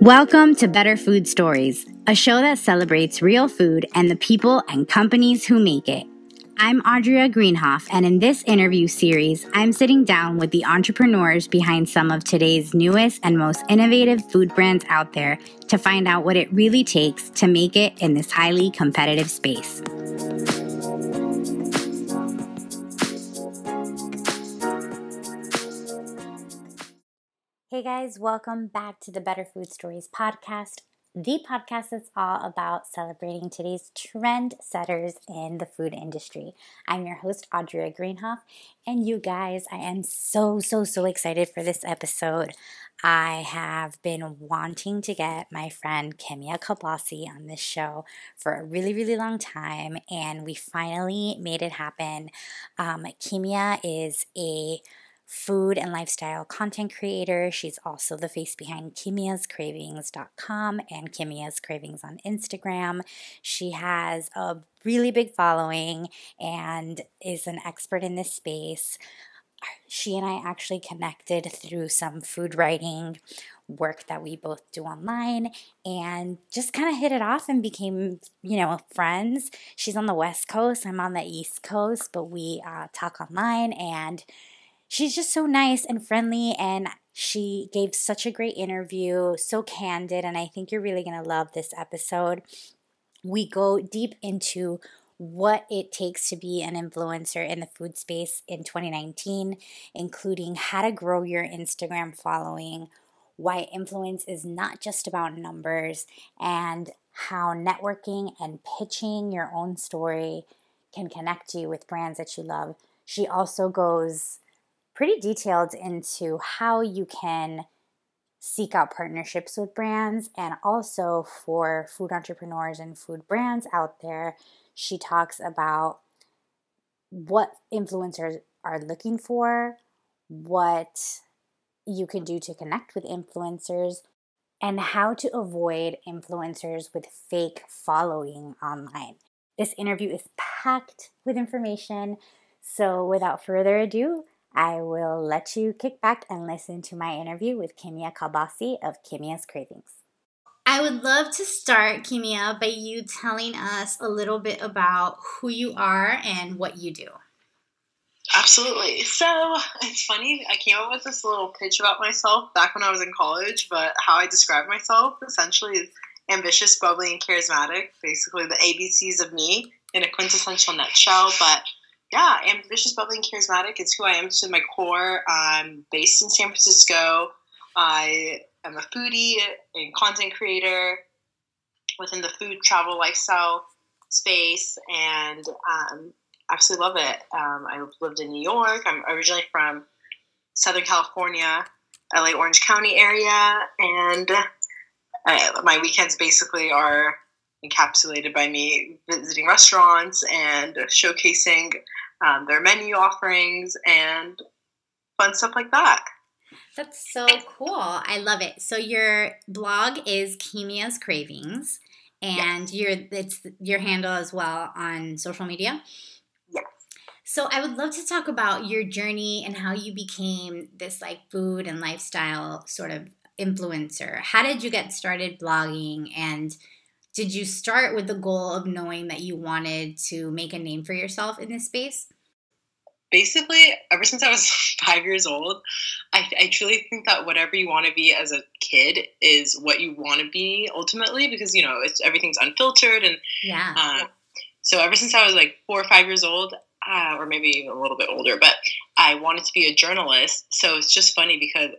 Welcome to Better Food Stories, a show that celebrates real food and the people and companies who make it. I'm Audria Greenhoff, and in this interview series, I'm sitting down with the entrepreneurs behind some of today's newest and most innovative food brands out there to find out what it really takes to make it in this highly competitive space. Hey guys, welcome back to the Better Food Stories podcast, the podcast that's all about celebrating today's trendsetters in the food industry. I'm your host, Audria Greenhoff, and you guys, I am so, so, so excited for this episode. I have been wanting to get my friend Kimia Kalbasi on this show for a really, really long time, and we finally made it happen. Um, Kimia is a food and lifestyle content creator. She's also the face behind Kimia'sCravings.com and Kimia's Cravings on Instagram. She has a really big following and is an expert in this space. She and I actually connected through some food writing work that we both do online and just kind of hit it off and became, you know, friends. She's on the West Coast, I'm on the East Coast, but we uh, talk online and she's just so nice and friendly and she gave such a great interview, so candid, and I think you're really going to love this episode. We go deep into what it takes to be an influencer in the food space in 2019, including how to grow your Instagram following, why influence is not just about numbers, and how networking and pitching your own story can connect you with brands that you love. She also goes pretty detailed into how you can seek out partnerships with brands and also for food entrepreneurs and food brands out there. She talks about what influencers are looking for, what you can do to connect with influencers, and how to avoid influencers with fake following online. This interview is packed with information. So, without further ado, I will let you kick back and listen to my interview with Kimia Kalbasi of Kimia's Cravings. I would love to start, Kimia, by you telling us a little bit about who you are and what you do. Absolutely. So it's funny, I came up with this little pitch about myself back when I was in college, but how I describe myself essentially is ambitious, bubbly, and charismatic. Basically, the ABCs of me in a quintessential nutshell. But yeah, ambitious, bubbly, and charismatic is who I am to my core. I'm based in San Francisco. I am a foodie and content creator within the food, travel, lifestyle space, and um, absolutely love it. Um, I lived in New York. I'm originally from Southern California, LA Orange County area, and uh, my weekends basically are encapsulated by me visiting restaurants and showcasing um, their menu offerings and fun stuff like that. That's so cool. I love it. So your blog is Kimia's Cravings, and yes. your it's your handle as well on social media. Yes. So I would love to talk about your journey and how you became this like food and lifestyle sort of influencer. How did you get started blogging and did you start with the goal of knowing that you wanted to make a name for yourself in this space? Basically, ever since I was five years old, I, I truly think that whatever you want to be as a kid is what you want to be ultimately because you know it's everything's unfiltered and yeah. Uh, so ever since I was like four or five years old, uh, or maybe even a little bit older, but I wanted to be a journalist. So it's just funny because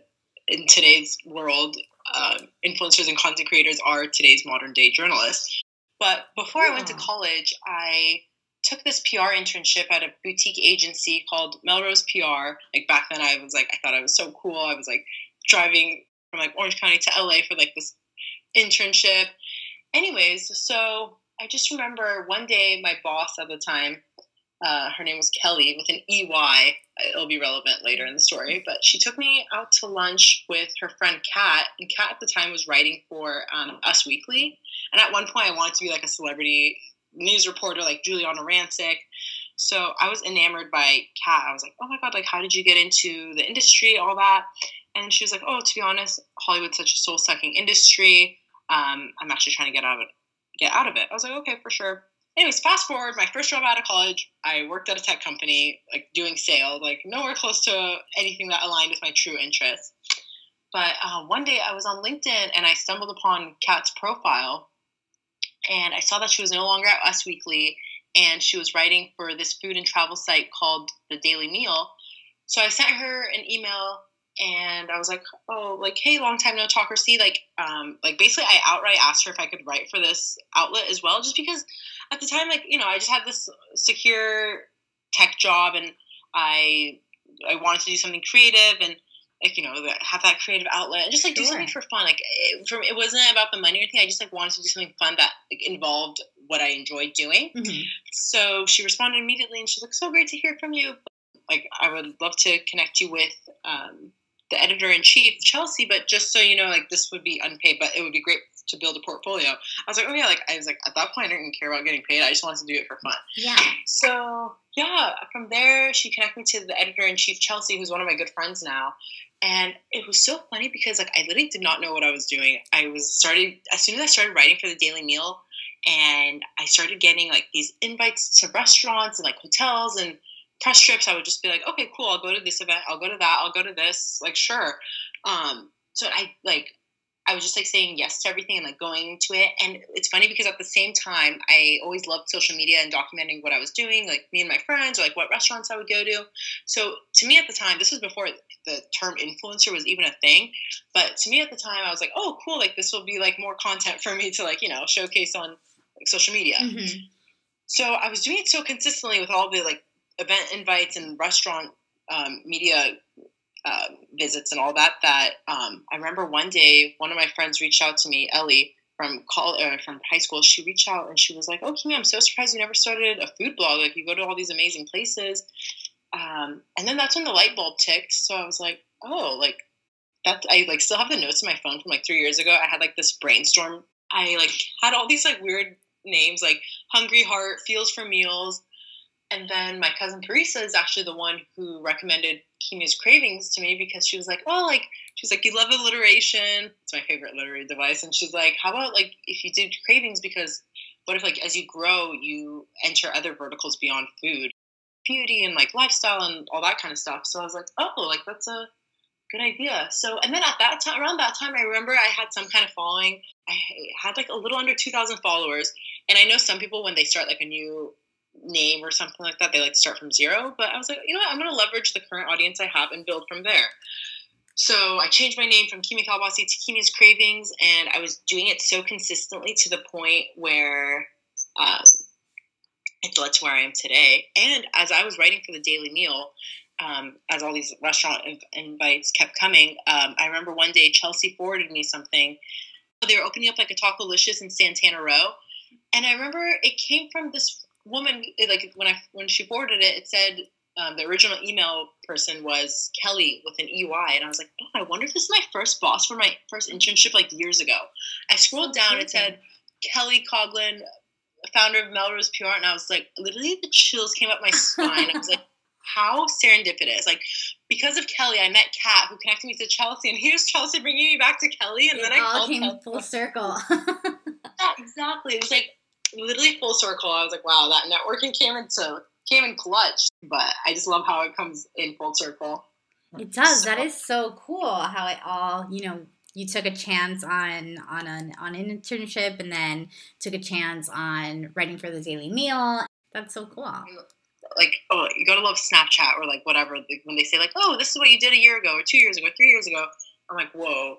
in today's world, uh, influencers and content creators are today's modern day journalists. But before yeah. I went to college, I took this PR internship at a boutique agency called Melrose PR. Like back then, I was like, I thought I was so cool. I was like driving from like Orange County to LA for like this internship. Anyways, so I just remember one day my boss at the time uh, her name was Kelly with an EY. It'll be relevant later in the story. But she took me out to lunch with her friend Kat. And Kat at the time was writing for um, Us Weekly. And at one point, I wanted to be like a celebrity news reporter like Giuliana Rancic. So I was enamored by Kat. I was like, oh my God, like, how did you get into the industry? All that. And she was like, "Oh, to be honest, Hollywood's such a soul sucking industry. Um, I'm actually trying to get out of it. Get out of it." I was like, "Okay, for sure." Anyways, fast forward, my first job out of college, I worked at a tech company, like doing sales, like nowhere close to anything that aligned with my true interests. But uh, one day I was on LinkedIn and I stumbled upon Kat's profile, and I saw that she was no longer at Us Weekly, and she was writing for this food and travel site called The Daily Meal. So I sent her an email and I was like, oh, like, hey, long time no talk or see. Like, um, like basically, I outright asked her if I could write for this outlet as well, just because at the time, like, you know, I just had this secure tech job and I I wanted to do something creative and like you know have that creative outlet and just like do something for fun. Like, it, from it wasn't about the money or anything. I just like wanted to do something fun that like, involved what I enjoyed doing. Mm-hmm. So she responded immediately and she's like, "So great to hear from you." Like, I would love to connect you with. Um, the editor in chief, Chelsea, but just so you know, like this would be unpaid, but it would be great to build a portfolio. I was like, oh yeah, like I was like at that point I didn't care about getting paid. I just wanted to do it for fun. Yeah. So yeah, from there she connected me to the editor in chief, Chelsea, who's one of my good friends now. And it was so funny because like I literally did not know what I was doing. I was started as soon as I started writing for the Daily Meal and I started getting like these invites to restaurants and like hotels and press trips, I would just be like, okay, cool, I'll go to this event, I'll go to that, I'll go to this, like sure. Um, so I like I was just like saying yes to everything and like going to it. And it's funny because at the same time, I always loved social media and documenting what I was doing, like me and my friends, or like what restaurants I would go to. So to me at the time, this was before the term influencer was even a thing. But to me at the time, I was like, oh, cool, like this will be like more content for me to like, you know, showcase on like social media. Mm-hmm. So I was doing it so consistently with all the like event invites and restaurant um, media uh, visits and all that that um, I remember one day one of my friends reached out to me, Ellie from call uh, from high school. She reached out and she was like, "Oh, I'm so surprised you never started a food blog. Like you go to all these amazing places." Um, and then that's when the light bulb ticked. So I was like, "Oh, like that." I like still have the notes in my phone from like three years ago. I had like this brainstorm. I like had all these like weird names like Hungry Heart, Feels for Meals, and then my cousin Teresa is actually the one who recommended Kimia's Cravings to me because she was like, oh, like, she's like, you love alliteration. It's my favorite literary device. And she's like, how about, like, if you did Cravings because what if, like, as you grow, you enter other verticals beyond food, beauty and, like, lifestyle and all that kind of stuff. So I was like, oh, like, that's a good idea. So, and then at that time, around that time, I remember I had some kind of following. I had, like, a little under 2,000 followers. And I know some people, when they start, like, a new name or something like that. They like to start from zero. But I was like, you know what? I'm going to leverage the current audience I have and build from there. So I changed my name from Kimia Kalbasi to Kimia's Cravings, and I was doing it so consistently to the point where um, it led to where I am today. And as I was writing for the Daily Meal, um, as all these restaurant invites kept coming, um, I remember one day Chelsea forwarded me something. They were opening up like a Tacolicious in Santana Row, and I remember it came from this woman like when I when she forwarded it, it said um, the original email person was Kelly with an EY, and I was like, oh, I wonder if this is my first boss for my first internship like years ago. I scrolled down, it said Kelly Coglin, founder of Melrose PR, and I was like, literally the chills came up my spine. I was like, how serendipitous! Like because of Kelly, I met Kat, who connected me to Chelsea, and here's Chelsea bringing me back to Kelly, and it then I all came Kelly. full circle. yeah, exactly. It was like literally full circle. I was like, wow, that networking came into came in clutch. But I just love how it comes in full circle. It does. So, that is so cool. How it all, you know, you took a chance on on an on an internship and then took a chance on writing for the Daily Meal. That's so cool. Like, oh, you gotta love Snapchat or like whatever. Like when they say like, oh, this is what you did a year ago or two years ago, three years ago. I'm like, whoa.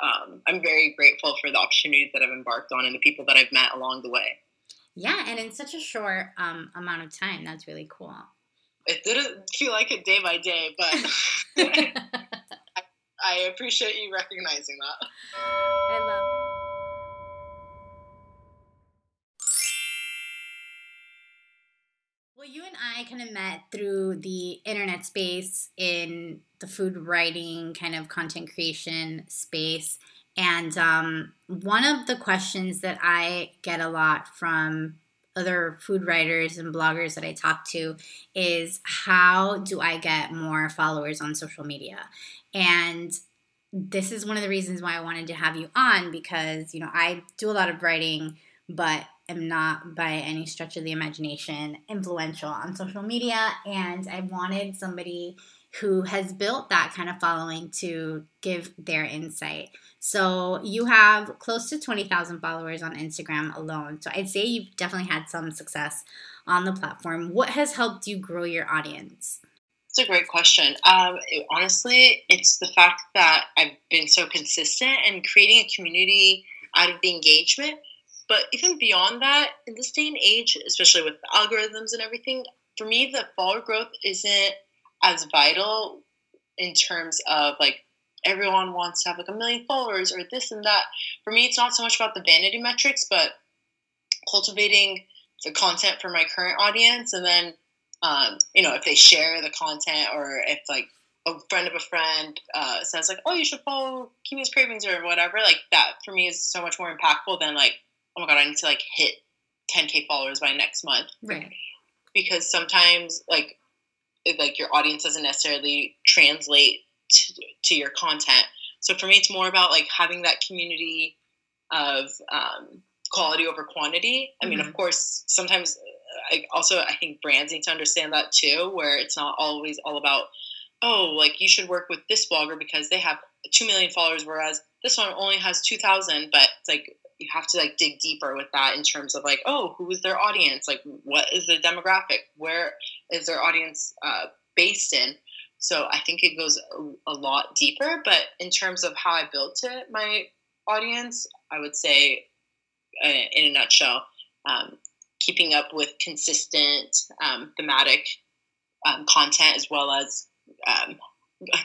Um, I'm very grateful for the opportunities that I've embarked on and the people that I've met along the way. Yeah, and in such a short um, amount of time, that's really cool. It didn't feel like it day by day, but I, I appreciate you recognizing that. I love. Well, you and I kind of met through the internet space in the food writing, kind of content creation space. And um, one of the questions that I get a lot from other food writers and bloggers that I talk to is how do I get more followers on social media? And this is one of the reasons why I wanted to have you on because, you know, I do a lot of writing, but am not by any stretch of the imagination influential on social media. And I wanted somebody who has built that kind of following to give their insight. So you have close to 20,000 followers on Instagram alone. So I'd say you've definitely had some success on the platform. What has helped you grow your audience? It's a great question. Um, it, honestly, it's the fact that I've been so consistent and creating a community out of the engagement. But even beyond that, in this day and age, especially with algorithms and everything, for me, the follower growth isn't as vital in terms of like everyone wants to have like a million followers or this and that. For me, it's not so much about the vanity metrics, but cultivating the content for my current audience. And then, um, you know, if they share the content or if like a friend of a friend uh, says like, oh, you should follow Kimia's Cravings or whatever, like that for me is so much more impactful than like, oh my God, I need to like hit 10K followers by next month. Right. Because sometimes like, like your audience doesn't necessarily translate to, to your content. So for me, it's more about like having that community of um, quality over quantity. I mean, mm-hmm. of course, sometimes uh, I also I think brands need to understand that too, where it's not always all about oh, like you should work with this blogger because they have two million followers, whereas this one only has two thousand. But it's like you have to like dig deeper with that in terms of like oh, who is their audience? Like what is the demographic? Where is their audience uh, based in? So I think it goes a, a, lot deeper. But in terms of how I built it, my audience, I would say, uh, in a nutshell, um, keeping up with consistent um, thematic um, content as well as um,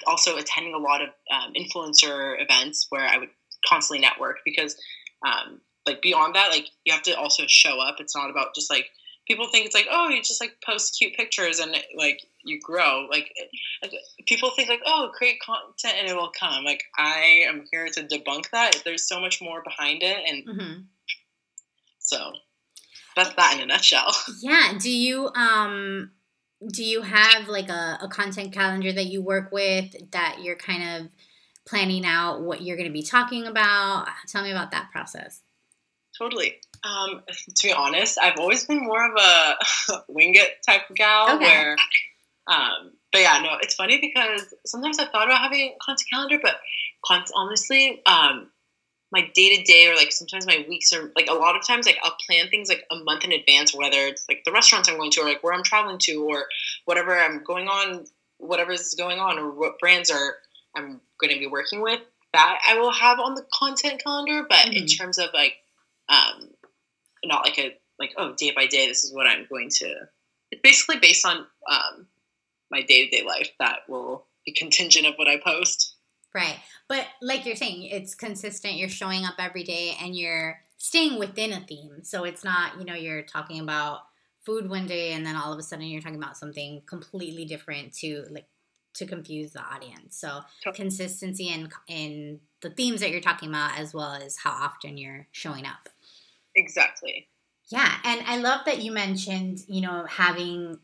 also attending a lot of um, influencer events where I would constantly network because um, like beyond that like you have to also show up. It's not about just like people think it's like oh you just like post cute pictures and like you grow. Like, like people think like oh create content and it will come. Like i am here to debunk that. There's so much more behind it and mm-hmm. so that's that in a nutshell. Yeah. Do you um do you have like a, a content calendar that you work with that you're kind of planning out what you're going to be talking about. Tell me about that process. Totally. Um, to be honest, I've always been more of a wing it type of gal okay. where, um, but yeah, no, it's funny because sometimes I thought about having a content calendar, but honestly, um, my day to day or like sometimes my weeks are like a lot of times like I'll plan things like a month in advance, whether it's like the restaurants I'm going to or like where I'm traveling to or whatever I'm going on, whatever is going on or what brands are I'm going to be working with. That I will have on the content calendar, but mm-hmm. in terms of like um, not like a like oh day by day this is what i'm going to it's basically based on um, my day-to-day life that will be contingent of what i post right but like you're saying it's consistent you're showing up every day and you're staying within a theme so it's not you know you're talking about food one day and then all of a sudden you're talking about something completely different to like to confuse the audience. So consistency in in the themes that you're talking about as well as how often you're showing up. Exactly. Yeah, and I love that you mentioned, you know, having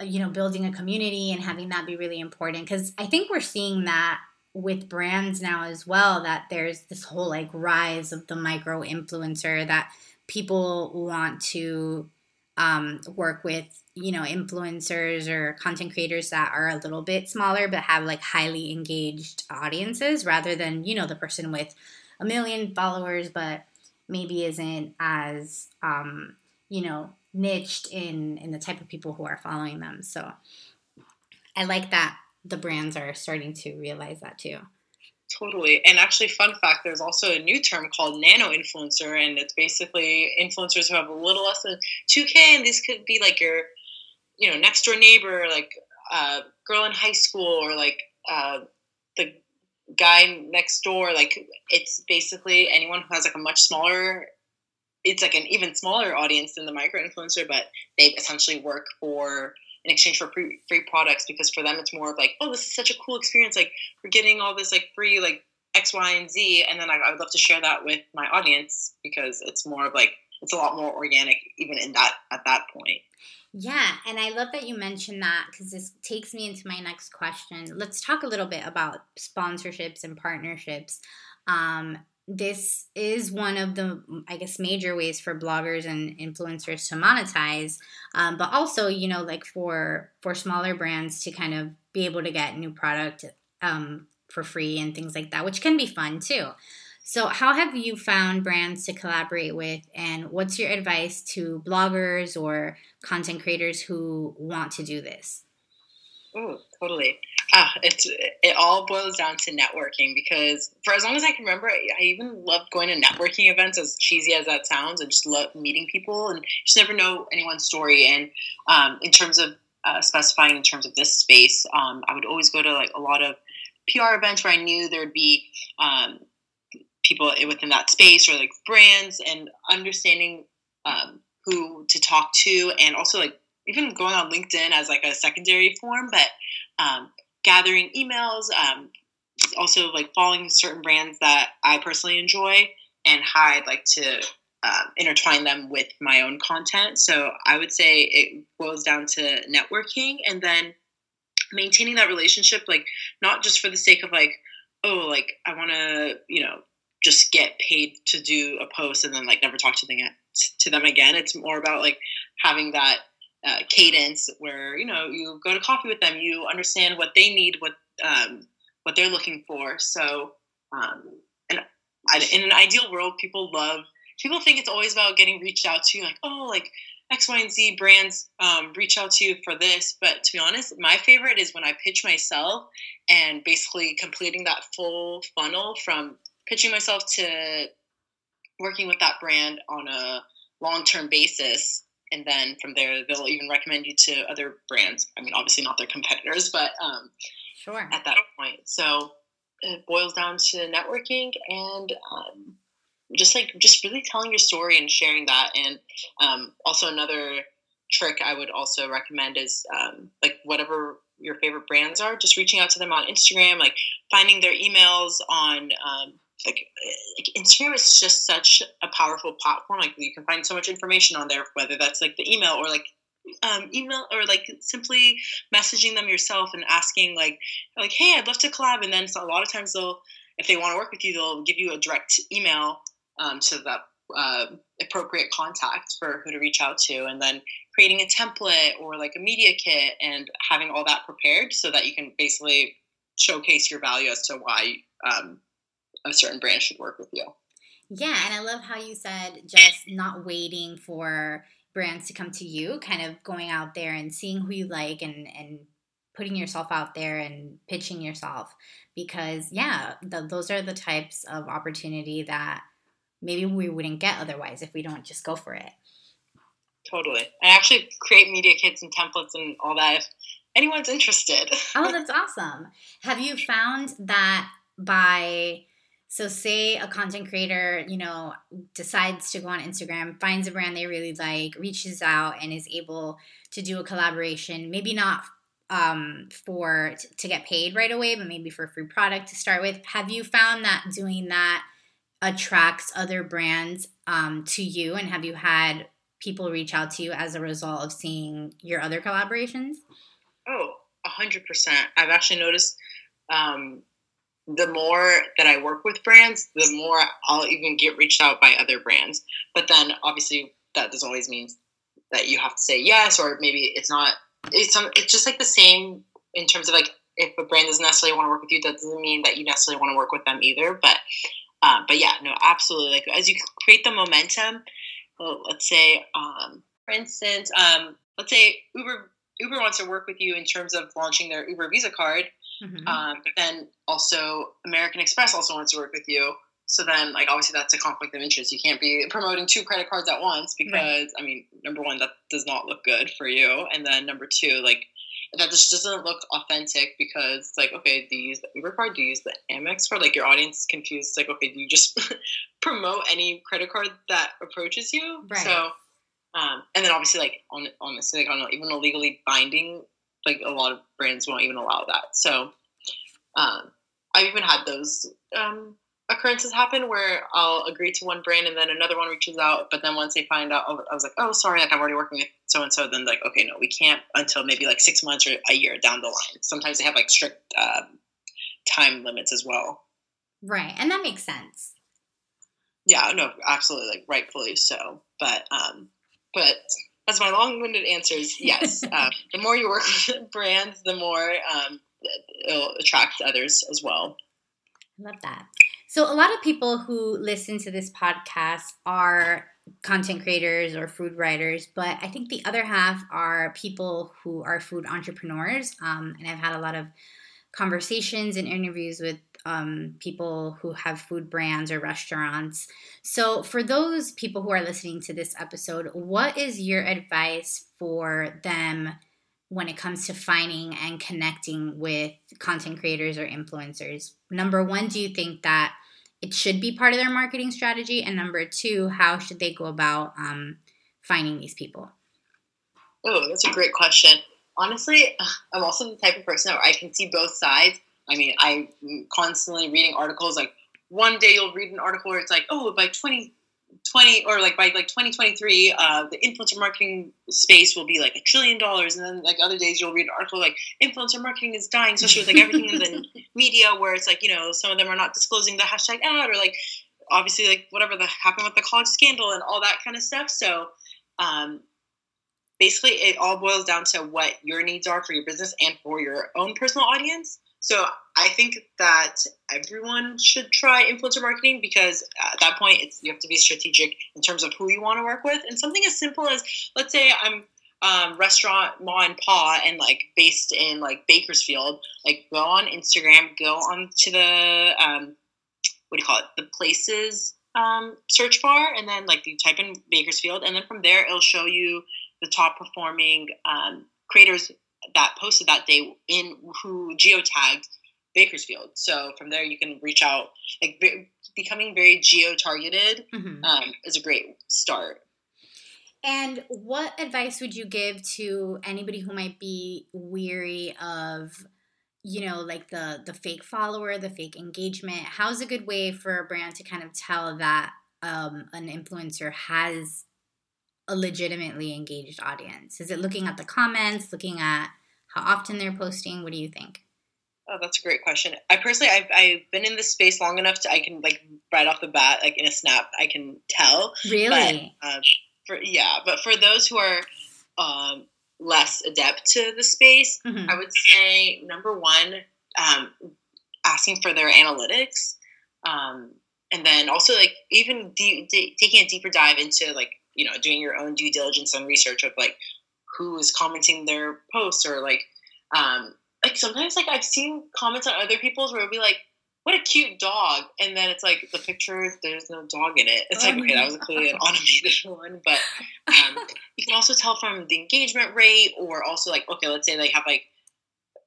you know, building a community and having that be really important cuz I think we're seeing that with brands now as well that there's this whole like rise of the micro influencer that people want to um, work with you know influencers or content creators that are a little bit smaller but have like highly engaged audiences rather than you know the person with a million followers but maybe isn't as um, you know niched in in the type of people who are following them. So I like that the brands are starting to realize that too. Totally. And actually, fun fact there's also a new term called nano influencer, and it's basically influencers who have a little less than 2K, and these could be like your, you know, next door neighbor, like a uh, girl in high school, or like uh, the guy next door like it's basically anyone who has like a much smaller it's like an even smaller audience than the micro influencer but they essentially work for in exchange for free, free products because for them it's more of like oh this is such a cool experience like we're getting all this like free like x y and z and then I, I would love to share that with my audience because it's more of like it's a lot more organic even in that at that point. Yeah, and I love that you mentioned that because this takes me into my next question. Let's talk a little bit about sponsorships and partnerships. Um, this is one of the i guess major ways for bloggers and influencers to monetize um, but also you know like for for smaller brands to kind of be able to get new product um, for free and things like that which can be fun too. So how have you found brands to collaborate with and what's your advice to bloggers or content creators who want to do this? Oh totally Ah, it's it all boils down to networking because for as long as I can remember, I, even loved going to networking events. As cheesy as that sounds, I just love meeting people and just never know anyone's story. And um, in terms of uh, specifying in terms of this space, um, I would always go to like a lot of PR events where I knew there'd be um, people within that space or like brands and understanding um, who to talk to, and also like even going on LinkedIn as like a secondary form, but um, gathering emails, um, also like following certain brands that I personally enjoy and how I'd like to uh, intertwine them with my own content. So I would say it boils down to networking and then maintaining that relationship, like not just for the sake of like, oh, like I want to, you know, just get paid to do a post and then like never talk to them to them again. It's more about like having that uh, cadence where you know you go to coffee with them you understand what they need what um, what they're looking for. So um, and in an ideal world people love people think it's always about getting reached out to like oh like x y and z brands um, reach out to you for this. But to be honest my favorite is when i pitch myself and basically completing that full funnel from pitching myself to working with that brand on a long-term basis and then from there they'll even recommend you to other brands. I mean, obviously not their competitors, but um, sure at that point. So it boils down to networking and um, just like just really telling your story and sharing that. And um, also another trick I would also recommend is um, like whatever your favorite brands are, just reaching out to them on Instagram, like finding their emails on um, like, like Instagram is just such a powerful platform. Like you can find so much information on there, whether that's like the email or like um, email or like simply messaging them yourself and asking like like hey I'd love to collab and then so a lot of times they'll if they want to work with you they'll give you a direct email um, to the uh, appropriate contact for who to reach out to and then creating a template or like a media kit and having all that prepared so that you can basically showcase your value as to why um, a certain brand should work with you. Yeah, and I love how you said just not waiting for brands to come to you, kind of going out there and seeing who you like and and putting yourself out there and pitching yourself because yeah, the, those are the types of opportunity that maybe we wouldn't get otherwise if we don't just go for it. Totally. I actually create media kits and templates and all that if anyone's interested. oh, that's awesome. Have you found that by so, say a content creator, you know, decides to go on Instagram, finds a brand they really like, reaches out, and is able to do a collaboration. Maybe not um, for to get paid right away, but maybe for a free product to start with. Have you found that doing that attracts other brands um, to you, and have you had people reach out to you as a result of seeing your other collaborations? Oh, a hundred percent. I've actually noticed um, the more that I work with brands, the more I'll even get reached out by other brands. But then obviously that doesn't always mean that you have to say yes, or maybe it's not. It's it's just like the same in terms of like if a brand doesn't necessarily want to work with you, that doesn't mean that you necessarily want to work with them either. But um, but yeah, no, absolutely. Like as you create the momentum, well, let's say um, for instance, um, let's say Uber Uber wants to work with you in terms of launching their Uber Visa card Mm-hmm. Um, but then also American Express also wants to work with you. So then, like, obviously, that's a conflict of interest. You can't be promoting two credit cards at once because, right. I mean, number one, that does not look good for you, and then number two, like, that just doesn't look authentic because it's like, okay, do you use the Uber card? Do you use the Amex card? Like, your audience is confused. It's like, okay, do you just promote any credit card that approaches you? Right. So, um, and then obviously, like, on honestly, like, on even a legally binding like a lot of brands won't even allow that. So um, I've even had those um, occurrences happen where I'll agree to one brand and then another one reaches out, but then once they find out, oh, I was like, oh, sorry, like I'm already working with so and so. Then like, okay, no, we can't until maybe like six months or a year down the line. Sometimes they have like strict uh, time limits as well. Right, and that makes sense. Yeah, no, absolutely, like rightfully so. But um, but as my long-winded answer is yes. uh, the more you work with brands, the more um, it'll attract others as well. I love that. So, a lot of people who listen to this podcast are content creators or food writers, but I think the other half are people who are food entrepreneurs. Um, and I've had a lot of conversations and interviews with um, people who have food brands or restaurants. So, for those people who are listening to this episode, what is your advice for them when it comes to finding and connecting with content creators or influencers? Number one, do you think that it should be part of their marketing strategy? And number two, how should they go about um, finding these people? Oh, that's a great question. Honestly, I'm also the type of person where I can see both sides. I mean, I'm constantly reading articles. Like one day you'll read an article where it's like, oh, by 20, 20 or like by like 2023 uh, the influencer marketing space will be like a trillion dollars and then like other days you'll read an article like influencer marketing is dying especially with like everything in the media where it's like you know some of them are not disclosing the hashtag ad or like obviously like whatever that happened with the college scandal and all that kind of stuff so um, basically it all boils down to what your needs are for your business and for your own personal audience so I think that everyone should try influencer marketing because at that point, it's you have to be strategic in terms of who you want to work with. And something as simple as, let's say, I'm um, restaurant ma and pa and like based in like Bakersfield, like go on Instagram, go on to the um, what do you call it, the places um, search bar, and then like you type in Bakersfield, and then from there it'll show you the top performing um, creators that posted that day in who geotagged Bakersfield. So from there, you can reach out. Like becoming very geo targeted mm-hmm. um, is a great start. And what advice would you give to anybody who might be weary of, you know, like the the fake follower, the fake engagement? How's a good way for a brand to kind of tell that um, an influencer has a legitimately engaged audience? Is it looking at the comments, looking at how often they're posting? What do you think? Oh, that's a great question. I personally, I've, I've been in this space long enough to I can like right off the bat, like in a snap, I can tell. Really? But, um, for yeah, but for those who are um, less adept to the space, mm-hmm. I would say number one, um, asking for their analytics, um, and then also like even de- de- taking a deeper dive into like you know doing your own due diligence and research of like who is commenting their posts or like um, like sometimes like I've seen comments on other people's where it'll be like, what a cute dog. And then it's like the picture, there's no dog in it. It's oh like, okay, that was clearly an automated one. But um, you can also tell from the engagement rate or also like, okay, let's say they have like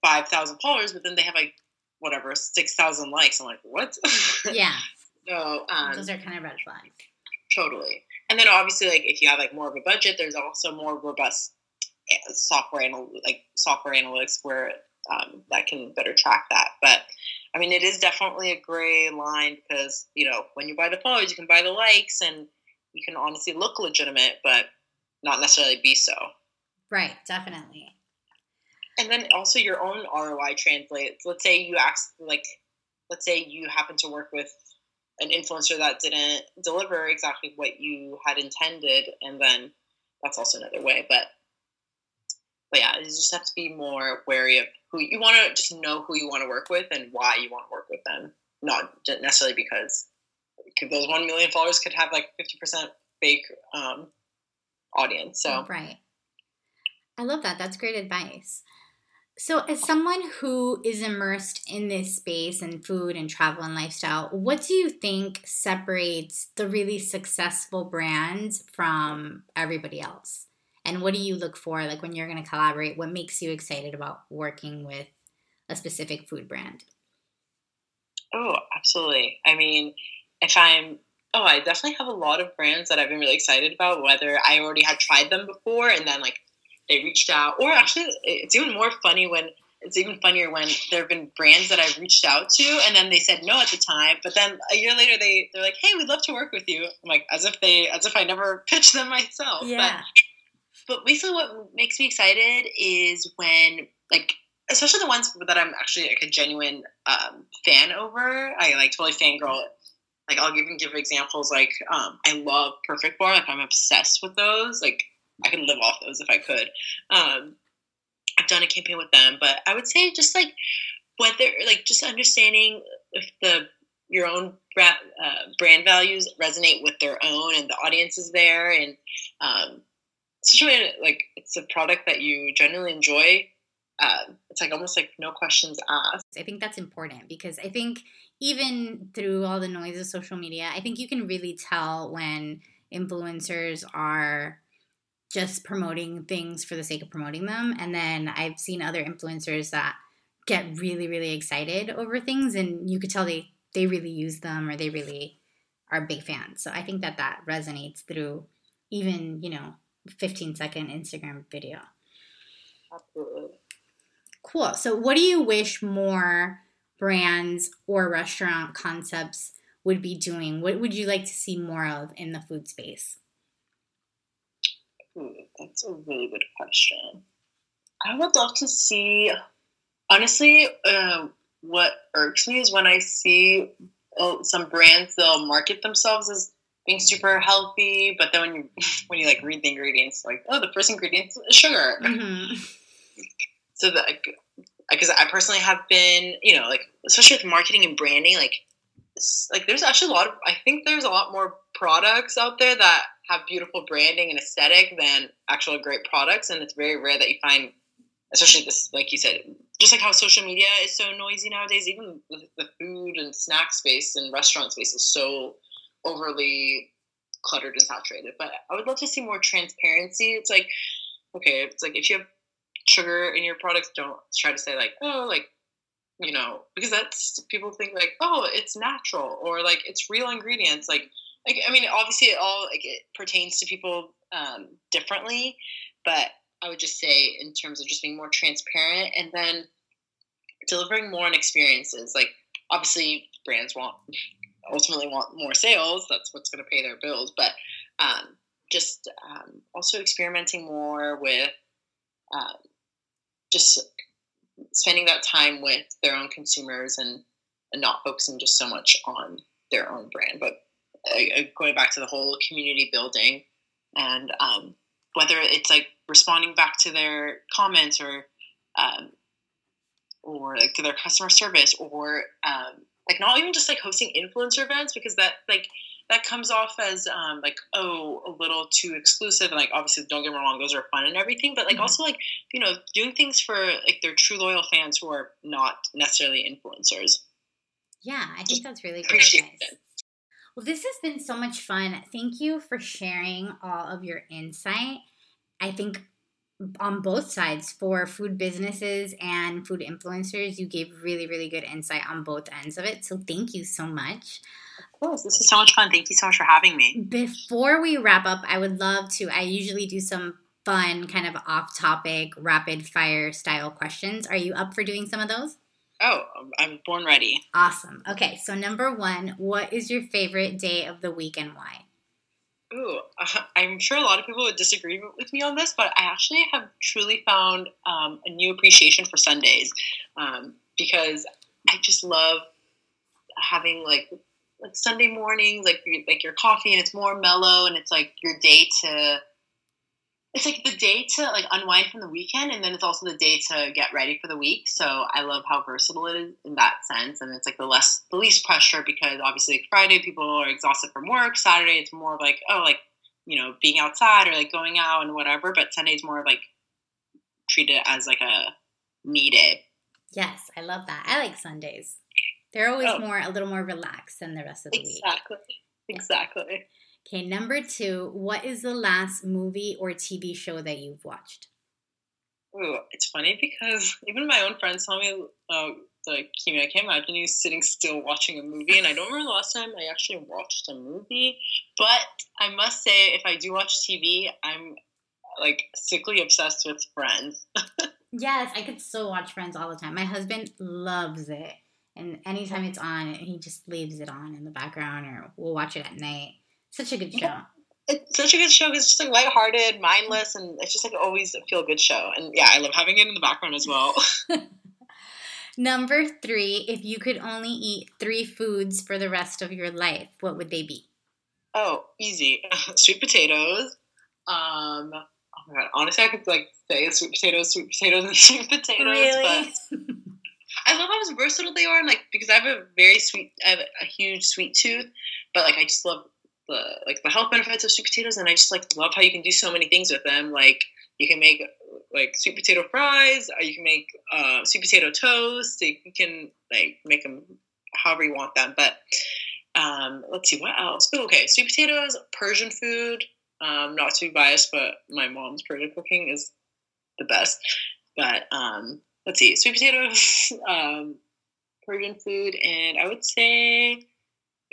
5,000 followers, but then they have like whatever, 6,000 likes. I'm like, what? Yeah. so um, those are kind of red flags. Totally. And then obviously, like if you have like more of a budget, there's also more robust eh, software anal- like software analytics where um, that can better track that. But I mean, it is definitely a gray line because you know when you buy the followers, you can buy the likes, and you can honestly look legitimate, but not necessarily be so. Right. Definitely. And then also your own ROI translates. Let's say you ask, like, let's say you happen to work with an influencer that didn't deliver exactly what you had intended, and then that's also another way. But but yeah, you just have to be more wary of who you want to just know who you want to work with and why you want to work with them, not necessarily because those one million followers could have like fifty percent fake um, audience. So right, I love that. That's great advice. So, as someone who is immersed in this space and food and travel and lifestyle, what do you think separates the really successful brands from everybody else? and what do you look for like when you're going to collaborate? What makes you excited about working with a specific food brand? Oh absolutely. I mean if i'm oh i definitely have a lot of brands that i've been really excited about whether i already had tried them before and then like they reached out or actually it's even more funny when it's even funnier when there have been brands that I've reached out to and then they said no at the time, but then a year later they they're like, "Hey, we'd love to work with you." I'm like, as if they as if I never pitched them myself. Yeah. But, but basically, what makes me excited is when like especially the ones that I'm actually like a genuine um, fan over. I like totally fangirl. Like I'll even give examples. Like um, I love Perfect Bar. Like I'm obsessed with those. Like I could live off those if I could. Um, I've done a campaign with them, but I would say just like whether like just understanding if the your own brand, uh, brand values resonate with their own and the audience is there and um, especially like it's a product that you genuinely enjoy um, it's like almost like no questions asked i think that's important because i think even through all the noise of social media i think you can really tell when influencers are just promoting things for the sake of promoting them. And then I've seen other influencers that get really, really excited over things, and you could tell they they really use them or they really are big fans. So I think that that resonates through even you know 15 second Instagram video. Absolutely. Cool. So what do you wish more brands or restaurant concepts would be doing? What would you like to see more of in the food space? Hmm, that's a really good question. I would love to see, honestly, uh, what irks me is when I see oh, some brands, they'll market themselves as being super healthy, but then when you when you like read the ingredients, like oh, the first ingredient is sugar. Mm-hmm. So that because I personally have been, you know, like especially with marketing and branding, like like there's actually a lot of I think there's a lot more products out there that have beautiful branding and aesthetic than actual great products, and it's very rare that you find, especially this, like you said, just like how social media is so noisy nowadays. Even the food and snack space and restaurant space is so overly cluttered and saturated. But I would love to see more transparency. It's like, okay, it's like if you have sugar in your products, don't try to say like, oh, like you know, because that's people think like, oh, it's natural or like it's real ingredients. Like like I mean, obviously, it all like it pertains to people um, differently, but I would just say in terms of just being more transparent and then delivering more on experiences. Like obviously, brands want ultimately want more sales. That's what's going to pay their bills, but um, just um, also experimenting more with um, just spending that time with their own consumers and, and not focusing just so much on their own brand, but uh, going back to the whole community building and um, whether it's like responding back to their comments or um, or like to their customer service or um, like not even just like hosting influencer events because that like that comes off as um, like oh a little too exclusive and like obviously don't get me wrong those are fun and everything but like mm-hmm. also like you know doing things for like their true loyal fans who are not necessarily influencers yeah i think that's really good advice. Well, this has been so much fun. Thank you for sharing all of your insight. I think on both sides for food businesses and food influencers, you gave really, really good insight on both ends of it. So thank you so much. Of course, this is so much fun. Thank you so much for having me. Before we wrap up, I would love to. I usually do some fun, kind of off topic, rapid fire style questions. Are you up for doing some of those? Oh, I'm born ready. Awesome. Okay, so number one, what is your favorite day of the week and why? Ooh, uh, I'm sure a lot of people would disagree with me on this, but I actually have truly found um, a new appreciation for Sundays um, because I just love having like like Sunday mornings, like like your coffee, and it's more mellow, and it's like your day to it's like the day to like unwind from the weekend and then it's also the day to get ready for the week. So i love how versatile it is in that sense and it's like the less the least pressure because obviously like friday people are exhausted from work. Saturday it's more of like oh like you know being outside or like going out and whatever but sunday's more of like treat it as like a me day yes i love that. I like sundays. They're always oh. more a little more relaxed than the rest of the exactly. week. Exactly. Exactly Okay, number two, what is the last movie or TV show that you've watched? Ooh, it's funny because even my own friends tell me, uh, like, Kimi, I can't imagine you sitting still watching a movie. And I don't remember the last time I actually watched a movie. But I must say, if I do watch TV, I'm like sickly obsessed with Friends. Yes, I could still watch Friends all the time. My husband loves it. And anytime it's on, he just leaves it on in the background or we'll watch it at night. Such a good show. It's such a good show because it's just like lighthearted, mindless, and it's just like always a feel good show. And yeah, I love having it in the background as well. Number three, if you could only eat three foods for the rest of your life, what would they be? Oh, easy. Sweet potatoes. Um, oh my god, honestly, I could like say sweet potatoes, sweet potatoes, and sweet potatoes. Really? But I love how versatile they are, and like because I have a very sweet, I have a huge sweet tooth, but like I just love the like the health benefits of sweet potatoes, and I just like love how you can do so many things with them. Like you can make like sweet potato fries, or you can make uh, sweet potato toast. You can like make them however you want them. But um, let's see what else. Okay, sweet potatoes, Persian food. Um, not to be biased, but my mom's Persian cooking is the best. But um, let's see, sweet potatoes, um, Persian food, and I would say,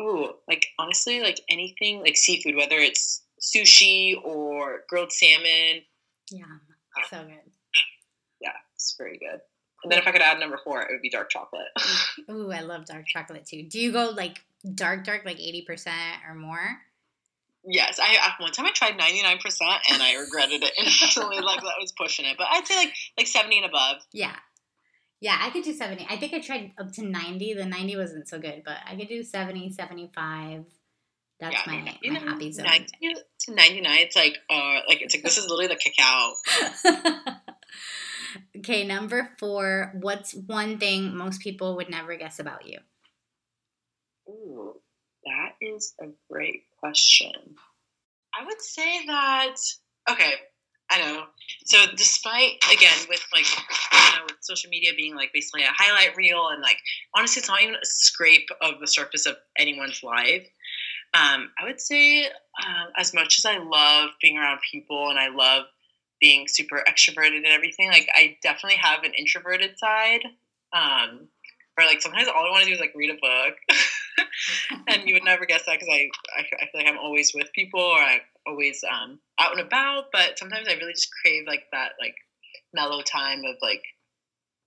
oh, like honestly, like anything like seafood, whether it's sushi or grilled salmon. Yeah, uh, so good. Yeah, it's very good. And then if I could add number four, it would be dark chocolate. Ooh, I love dark chocolate too. Do you go like dark, dark, like eighty percent or more? Yes, I one time I tried ninety nine percent and I regretted it instantly. like that was pushing it, but I'd say like like seventy and above. Yeah, yeah, I could do seventy. I think I tried up to ninety. The ninety wasn't so good, but I could do 70, 75. That's yeah, my, you know, my happy zone. Ninety to ninety nine. It's like uh, like it's like this is literally the cacao. okay, number four. What's one thing most people would never guess about you? Ooh, that is a great question. I would say that, okay, I don't know. So despite, again, with like, you know, with social media being like basically a highlight reel and like, honestly, it's not even a scrape of the surface of anyone's life. Um, I would say, uh, as much as I love being around people and I love being super extroverted and everything, like I definitely have an introverted side. Um, where like sometimes all I want to do is like read a book. and you would never guess that because I, I, I feel like I'm always with people or I'm always um, out and about. But sometimes I really just crave like that like mellow time of like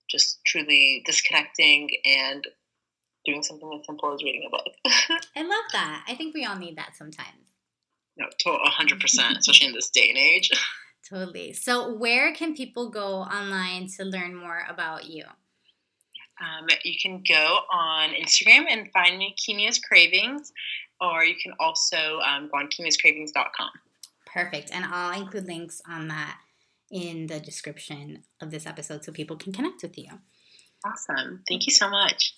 just truly disconnecting and doing something as simple as reading a book. I love that. I think we all need that sometimes. No, hundred percent, especially in this day and age. totally. So, where can people go online to learn more about you? Um, you can go on Instagram and find me Kimia's Cravings, or you can also um, go on kimiascravings.com. Perfect. And I'll include links on that in the description of this episode so people can connect with you. Awesome. Thank you so much.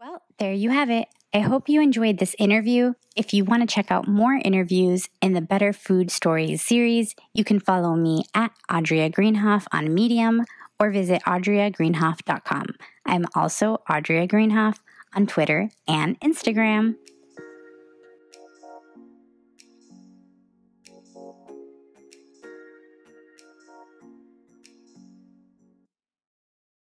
Well, there you have it. I hope you enjoyed this interview. If you want to check out more interviews in the Better Food Stories series, you can follow me at Audria Greenhoff on Medium or visit audriagreenhoff.com. I'm also Audria Greenhoff on Twitter and Instagram.